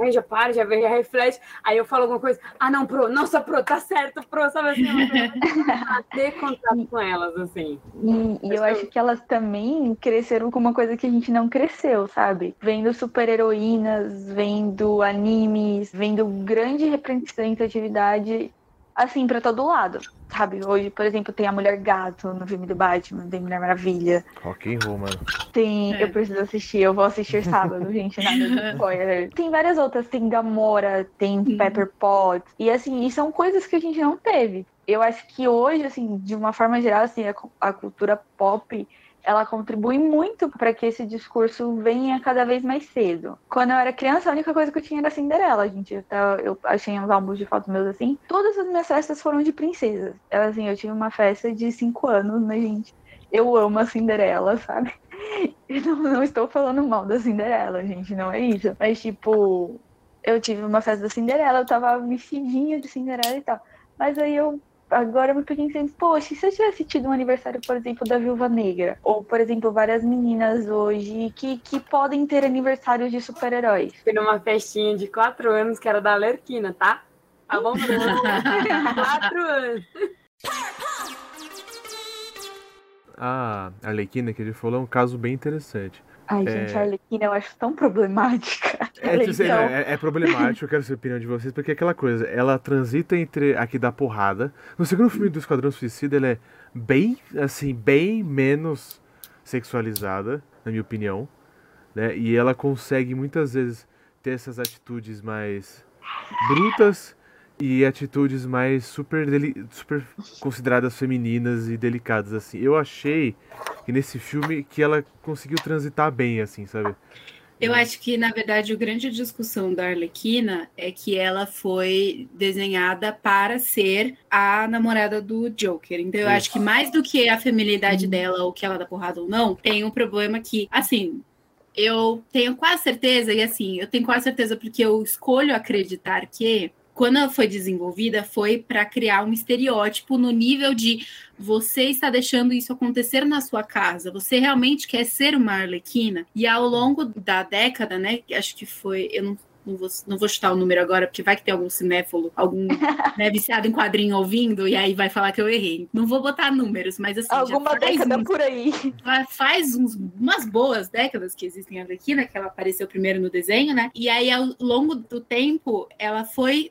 aí já para, já já reflete, aí eu falo alguma coisa, ah, não, pro, nossa, pro, tá certo, pro, sabe assim, ter contato com elas, assim. E, e eu acho que elas também cresceram com uma coisa que a gente não cresceu, sabe? Vendo super-heroínas, vendo animes, vendo grande representatividade, assim, pra todo lado, sabe? Hoje, por exemplo, tem a Mulher Gato no filme do Batman, tem Mulher Maravilha, Rock and roll, mano. tem... É. Eu preciso assistir, eu vou assistir sábado, gente, nada de spoiler. Tem várias outras, tem Gamora, tem Uhum. Pepper Potts, e assim, e são coisas que a gente não teve. Eu acho que hoje, assim, de uma forma geral, assim, a, a cultura pop ela contribui muito para que esse discurso venha cada vez mais cedo. Quando eu era criança, a única coisa que eu tinha era Cinderela, gente. Tava- eu achei uns álbuns de fotos meus assim. Todas as minhas festas foram de princesas. Ela, assim, eu tinha uma festa de cinco anos, né, gente? Eu amo a Cinderela, sabe? E não, não estou falando mal da Cinderela, gente, não é isso. Mas, tipo, eu tive uma festa da Cinderela, eu tava vestidinha de Cinderela e tal. Mas aí eu agora eu me peguei pensando, poxa, e se eu tivesse tido um aniversário, por exemplo, da Viúva Negra? Ou, por exemplo, várias meninas hoje que, que podem ter aniversários de super-heróis. Fui numa festinha de quatro anos que era da Alerquina, tá? Tá bom, quatro anos. A Arlequina que ele falou é um caso bem interessante. Ai, É. gente, a Arlequina eu acho tão problemática. É, lá, é, é problemático, eu quero saber a opinião de vocês, porque é aquela coisa, ela transita entre aqui da porrada. No segundo filme do Esquadrão Suicida, ela é bem, assim, bem menos sexualizada, na minha opinião. Né? E ela consegue muitas vezes ter essas atitudes mais brutas e atitudes mais super, deli- super consideradas femininas e delicadas, assim. Eu achei que nesse filme que ela conseguiu transitar bem, assim, sabe? Eu acho que, na verdade, a grande discussão da Arlequina é que ela foi desenhada para ser a namorada do Joker. Então, eu Isso. acho que mais do que a feminilidade dela, ou que ela dá porrada ou não, tem um problema que, assim, eu tenho quase certeza, e assim, eu tenho quase certeza porque eu escolho acreditar que. Quando ela foi desenvolvida, foi para criar um estereótipo no nível de você está deixando isso acontecer na sua casa. Você realmente quer ser uma Arlequina? E ao longo da década, né? Acho que foi. Eu não, não, vou, não vou chutar o número agora, porque vai que tem algum cinéfilo, algum né, viciado em quadrinho ouvindo, e aí vai falar que eu errei. Não vou botar números, mas assim. Alguma faz década uns- por aí. faz uns, umas boas décadas que existem a Arlequina, que ela apareceu primeiro no desenho, né? E aí, ao longo do tempo, ela foi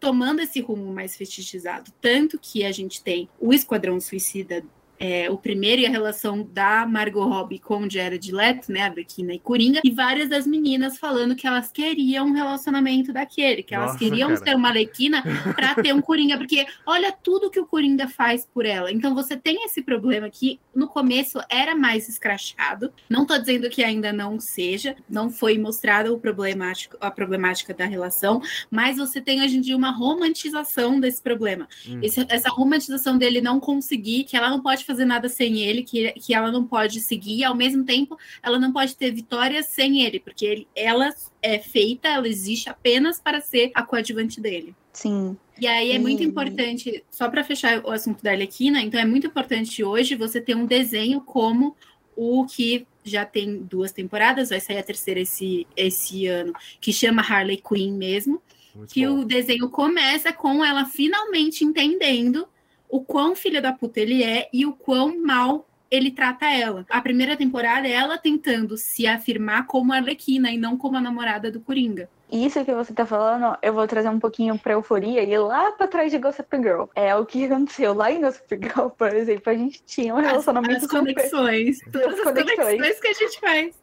tomando esse rumo mais fetichizado. Tanto que a gente tem o Esquadrão Suicida, é, o primeiro e a relação da Margot Robbie com o Jared Leto, né, a Arlequina e Coringa, e várias das meninas falando que elas queriam um relacionamento daquele, que elas Nossa, queriam cara. ser uma Arlequina para ter um Coringa, porque olha tudo que o Coringa faz por ela. Então você tem esse problema que no começo era mais escrachado. Não tô dizendo que ainda não seja, não foi mostrada o problemático, a problemática da relação, mas você tem hoje em dia uma romantização desse problema. Hum. Esse- essa romantização dele não conseguir, que ela não pode fazer nada sem ele, que, que ela não pode seguir, e ao mesmo tempo ela não pode ter vitórias sem ele, porque ele, ela é feita, ela existe apenas para ser a coadjuvante dele. Sim. E aí é muito importante, só para fechar o assunto da Arlequina, então é muito importante hoje você ter um desenho como o que já tem duas temporadas, vai sair a terceira esse, esse ano, que chama Harley Quinn mesmo, Muito que bom. o desenho começa com ela finalmente entendendo o quão filha da puta ele é e o quão mal ele trata ela. A primeira temporada é ela tentando se afirmar como Arlequina e não como a namorada do Coringa. Isso que você tá falando, eu vou trazer um pouquinho pra euforia e ir lá pra trás de Gossip Girl. É o que aconteceu lá em Gossip Girl, por exemplo, a gente tinha um relacionamento as, as super... conexões, todas as conexões. conexões que a gente faz.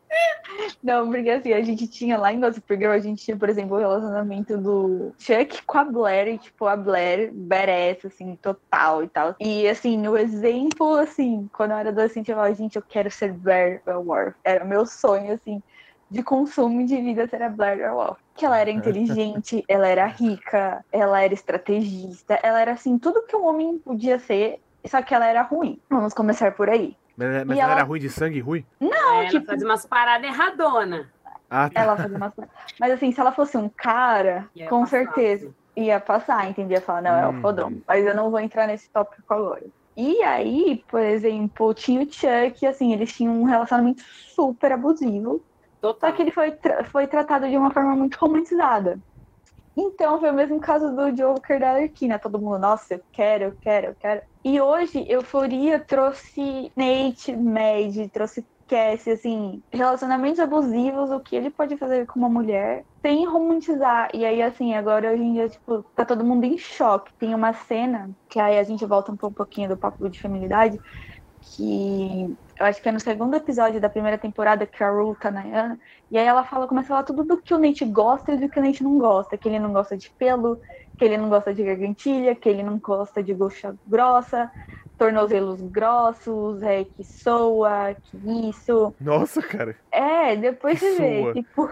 Não, porque assim, a gente tinha lá em Gossip Girl, a gente tinha, por exemplo, o relacionamento do Chuck com a Blair, e, tipo, a Blair badass, assim, total e tal. E, assim, o exemplo, assim, quando eu era adolescente, eu falava, gente, eu quero ser Blair Waldorf. Era o meu sonho, assim, de consumo de vida ser a Blair Waldorf. Que ela era inteligente, ela era rica, ela era estrategista, ela era, assim, tudo que um homem podia ser, só que ela era ruim. Vamos começar por aí. Mas, mas E ela ela- era ruim de sangue ruim? ela tipo- faz umas paradas erradona. Ah, tá. Ela fazia umas... Mas assim, se ela fosse um cara, Ia com passar, certeza ia passar, entendia? Falar, não, é Hum. o fodão. Mas eu não vou entrar nesse tópico agora. E aí, por exemplo, tinha o Chuck, assim, eles tinham um relacionamento super abusivo. Só Total. que ele foi, tra- foi tratado de uma forma muito romantizada. Então, foi o mesmo caso do Joker da Arlequina. Todo mundo, nossa, eu quero, eu quero, eu quero. E hoje, Euforia trouxe Nate, Mad, trouxe Cassie, assim, relacionamentos abusivos, o que ele pode fazer com uma mulher, sem romantizar. E aí, assim, agora hoje em dia, tipo, tá todo mundo em choque. Tem uma cena, que aí a gente volta um pouquinho do papo de feminilidade, que eu acho que é no segundo episódio da primeira temporada que a Rue tá na Ana, e aí ela fala, começa a falar tudo do que o Nate gosta e do que o Nate não gosta, que ele não gosta de pelo, que ele não gosta de gargantilha, que ele não gosta de goxa grossa, tornozelos grossos, é, que soa, que isso. Nossa, cara. É, depois Que você vê, tipo,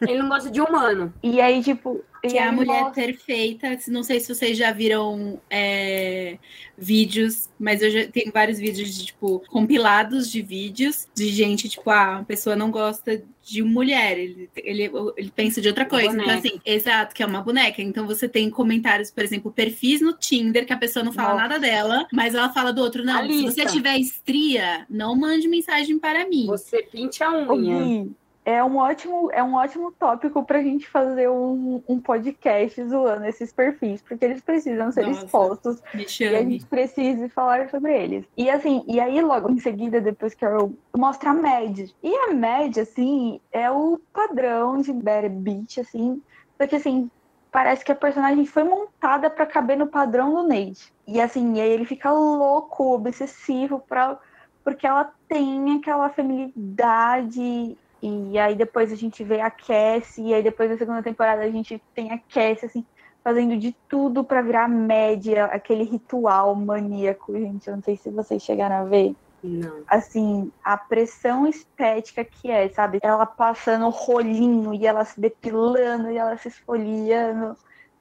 Ele não gosta de humano. e aí, tipo, Que é a mulher mostra... perfeita. Não sei se vocês já viram é, vídeos, mas eu já tenho vários vídeos de, tipo, compilados de vídeos de gente, tipo, ah, a pessoa não gosta de mulher, ele, ele, ele pensa de outra coisa. Então, assim, exato, que é uma boneca. Então você tem comentários, por exemplo, perfis no Tinder que a pessoa não fala Nossa. nada dela, mas ela fala do outro. Não, se você tiver estria, não mande mensagem para mim. Você pinte a unha é um ótimo, é um ótimo tópico para a gente fazer um, um podcast zoando esses perfis, porque eles precisam ser Nossa, expostos e a gente precisa falar sobre eles. E assim, e aí logo em seguida, depois que eu mostro a média. E a média, assim, é o padrão de Bad Beach, assim, porque assim, parece que a personagem foi montada para caber no padrão do Nate. E assim, e aí ele fica louco, obsessivo para porque ela tem aquela feminilidade e aí depois a gente vê a Cassie, e aí depois da segunda temporada a gente tem a Cassie, assim, fazendo de tudo para virar média, aquele ritual maníaco, gente. Eu não sei se vocês chegaram a ver. Não. Assim, a pressão estética que é, sabe? Ela passando rolinho e ela se depilando e ela se esfoliando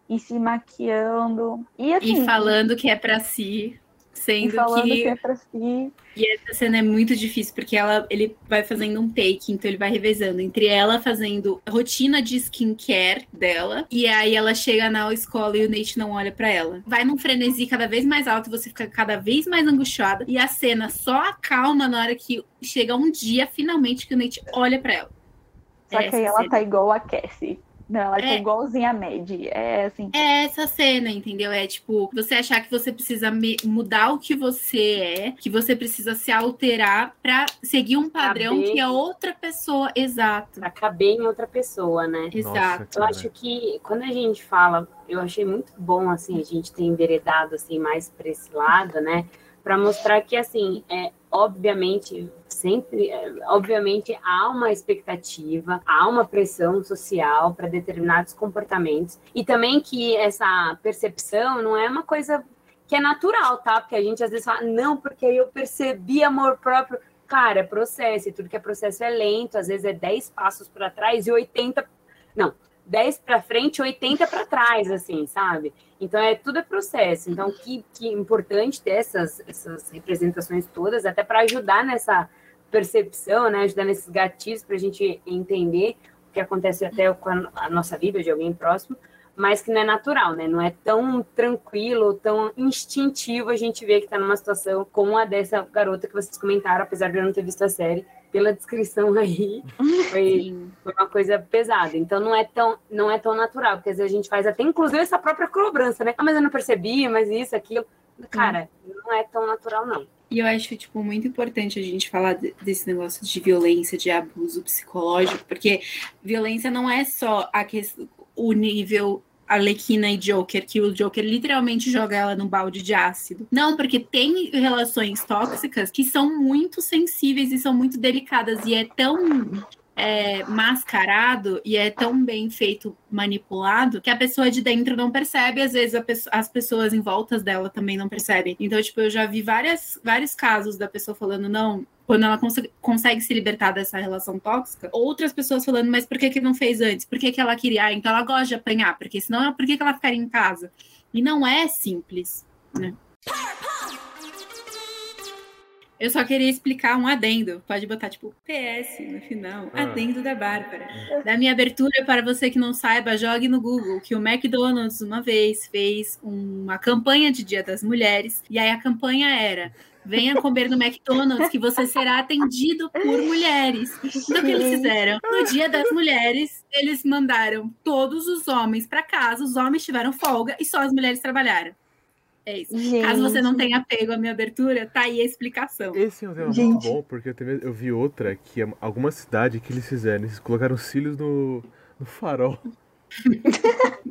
e se maquiando. E, assim, e falando que é para si. Sendo que... é. E essa cena é muito difícil, porque ela, ele vai fazendo um take, então ele vai revezando entre ela fazendo rotina de skincare dela, e aí ela chega na escola e o Nate não olha para ela. Vai num frenesi cada vez mais alto, você fica cada vez mais angustiada, e a cena só acalma na hora que chega um dia, finalmente, que o Nate olha para ela. Só que aí ela cena. tá igual a Cassie. Não, ela tá é, tá igualzinha a Mad. É assim. É essa cena, entendeu? É tipo, você achar que você precisa mudar o que você é, que você precisa se alterar para seguir um padrão caber. que a outra pessoa. Exato. Pra caber em outra pessoa, né? Exato. Nossa, eu acho que quando a gente fala, eu achei muito bom, assim, a gente ter enveredado, assim, mais pra esse lado, né? Para mostrar que, assim, é, obviamente, sempre, é, obviamente, há uma expectativa, há uma pressão social para determinados comportamentos e também que essa percepção não é uma coisa que é natural, tá? Porque a gente às vezes fala, não, porque eu percebi amor próprio. Cara, é processo, e tudo que é processo é lento, às vezes é 10 passos para trás e 80. Não, 10 para frente, 80 para trás, assim, sabe? Então é tudo é processo. Então que, que importante ter essas, essas representações todas, até para ajudar nessa percepção, né? Ajudar nesses gatilhos para a gente entender o que acontece até com a, nossa vida de alguém próximo, mas que não é natural, né? Não é tão tranquilo, tão instintivo a gente ver que está numa situação como a dessa garota que vocês comentaram, apesar de eu não ter visto a série pela descrição aí, foi, foi, uma coisa pesada. Então não é tão não é tão natural, porque às vezes a gente faz até inclusive essa própria cobrança, né? Ah, mas eu não percebi, mas isso, aquilo. Cara, não é tão natural, não. E eu acho, tipo, muito importante a gente falar desse negócio de violência, de abuso psicológico, porque violência não é só a questão, o nível Arlequina e Joker, que o Joker literalmente joga ela num balde de ácido. Não, porque tem relações tóxicas que são muito sensíveis e são muito delicadas, e é tão é, mascarado e é tão bem feito, manipulado, que a pessoa de dentro não percebe, às vezes as pessoas em voltas dela também não percebem. Então, tipo, eu já vi várias, vários casos da pessoa falando, não, quando ela cons consegue se libertar dessa relação tóxica, outras pessoas falando, mas por que que não fez antes? Por que que ela queria? Ah, então ela gosta de apanhar, porque senão, por que que ela ficaria em casa? E não é simples, né? Eu só queria explicar um adendo. Pode botar, tipo, PS no final. Ah. Adendo da Bárbara. Da minha abertura, para você que não saiba, jogue no Google que o McDonald's, uma vez, fez uma campanha de Dia das Mulheres. E aí a campanha era venha comer no McDonald's que você será atendido por mulheres. Então, o que eles fizeram? No Dia das Mulheres, eles mandaram todos os homens para casa, os homens tiveram folga e só as mulheres trabalharam. É isso. Gente. Caso você não tenha pego a minha abertura, tá aí a explicação. Esse é um tema Gente. muito bom, porque eu, também, eu vi outra que é alguma cidade que eles fizeram, eles colocaram cílios no, no farol.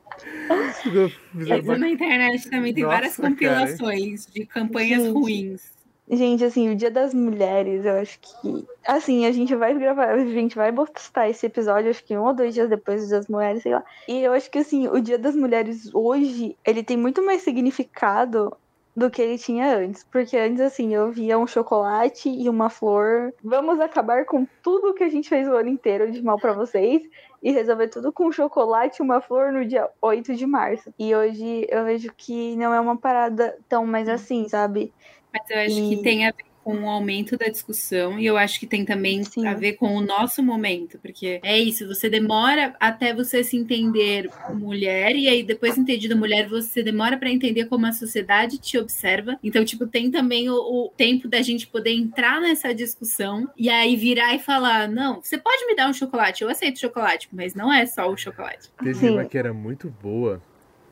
Essa na internet também tem Nossa, várias compilações cara. de campanhas Gente. ruins. Gente, assim, o Dia das Mulheres, eu acho que. Assim, a gente vai gravar, a gente vai postar esse episódio, acho que um ou dois dias depois do Dia das Mulheres, sei lá. E eu acho que, assim, o Dia das Mulheres hoje, ele tem muito mais significado do que ele tinha antes. Porque antes, assim, eu via um chocolate e uma flor. Vamos acabar com tudo que a gente fez o ano inteiro de mal para vocês. e resolver tudo com chocolate e uma flor no dia 8 de março. E hoje eu vejo que não é uma parada tão mais assim, sabe? Mas eu acho E- que tem a ver com o aumento da discussão e eu acho que tem também Sim. a ver com o nosso momento, porque é isso, você demora até você se entender mulher e aí depois entendido mulher, você demora para entender como a sociedade te observa. Então, tipo, tem também o, o tempo da gente poder entrar nessa discussão e aí virar e falar: "Não, você pode me dar um chocolate, eu aceito chocolate, mas não é só o chocolate". Teve Sim. uma que era muito boa,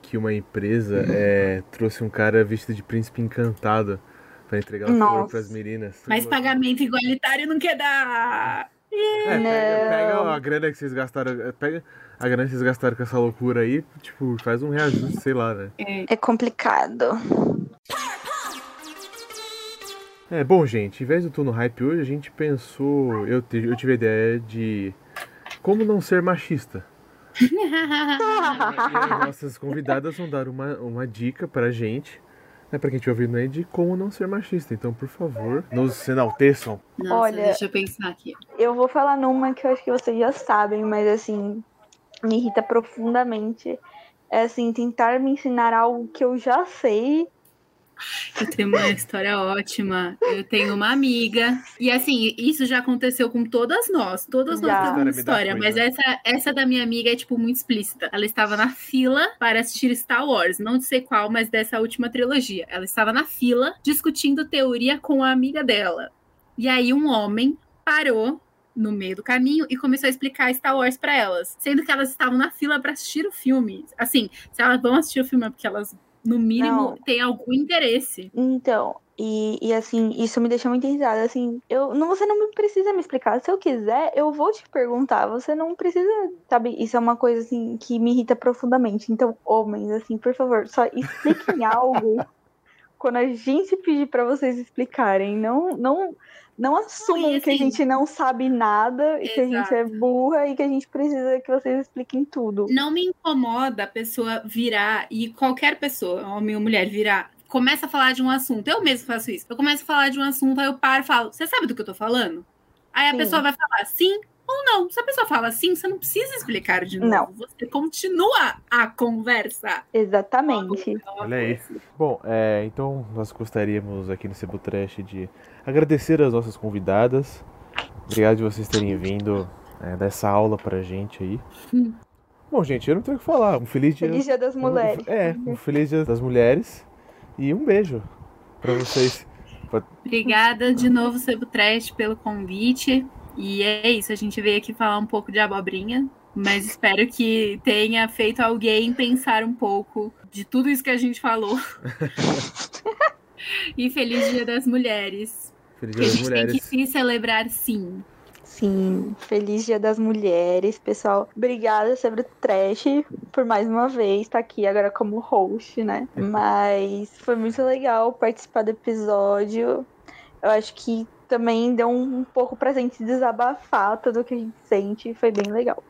que uma empresa é, trouxe um cara vestido de príncipe encantado pra entregar o flor pras meninas. Mas pagamento igualitário não quer dar. É, pega, pega a grana que vocês gastaram, pega a grana que vocês gastaram com essa loucura aí, tipo, faz um reajuste, sei lá, né? É complicado. É, bom, gente, em vez do Tô no Hype hoje, a gente pensou, eu, te- eu tive a ideia de como não ser machista. E nossas convidadas vão dar uma, uma dica pra gente, né, pra quem estiver ouvindo aí, de como não ser machista. Então, por favor, nos enalteçam. Nossa, Olha- deixa eu pensar aqui. Eu vou falar numa que eu acho que vocês já sabem, mas assim, me irrita profundamente. É assim, tentar me ensinar algo que eu já sei. Eu tenho uma história ótima. Eu tenho uma amiga. E assim, isso já aconteceu com todas nós. Todas nós temos uma História Mas essa, essa da minha amiga é, tipo, muito explícita. Ela estava na fila para assistir Star Wars. Não sei qual, mas dessa última trilogia. Ela estava na fila discutindo teoria com a amiga dela. E aí um homem parou no meio do caminho e começou a explicar Star Wars para elas, sendo que elas estavam na fila para assistir o filme. Assim, se elas vão assistir o filme é porque elas no mínimo Não. têm algum interesse. Então, e, e assim, isso me deixa muito irritada. Assim, eu, não, você não precisa me explicar. Se eu quiser, eu vou te perguntar. Você não precisa, sabe? Isso é uma coisa assim que me irrita profundamente. Então, homens, assim, por favor, só expliquem algo quando a gente pedir pra vocês explicarem. Não, não, não assumam e que a assim- gente não sabe nada e que a gente é Exato. burra e que a gente precisa que vocês expliquem tudo. Não me incomoda a pessoa virar e qualquer pessoa, homem ou mulher, virar. Começa a falar de um assunto. Eu mesmo faço isso. Eu começo a falar de um assunto, aí eu paro e falo: Você sabe do que eu tô falando? Aí a Sim. pessoa vai falar sim ou não. Se a pessoa fala sim, você não precisa explicar de novo. Não. Você continua a conversa. Exatamente. Olha aí. Bom, é, então nós gostaríamos aqui no Cebu Trash de agradecer as nossas convidadas. Obrigado de vocês terem vindo é, dessa aula pra gente aí. Hum. Bom, gente, eu não tenho o que falar. Um feliz dia. Feliz Dia das Mulheres. É, um feliz dia das mulheres. E um beijo pra vocês. Obrigada de novo, Sebo Trash, pelo convite. E é isso, a gente veio aqui falar um pouco de abobrinha, mas espero que tenha feito alguém pensar um pouco de tudo isso que a gente falou. e feliz Dia das Mulheres. Feliz Que a dia das gente tem que mulheres. se celebrar sim. Sim, feliz Dia das Mulheres, pessoal. Obrigada, Sobre Trash, por mais uma vez estar aqui agora como host, né? Mas foi muito legal participar do episódio. Eu acho que também deu um, pouco pra gente desabafar tudo que a gente sente. Foi bem legal.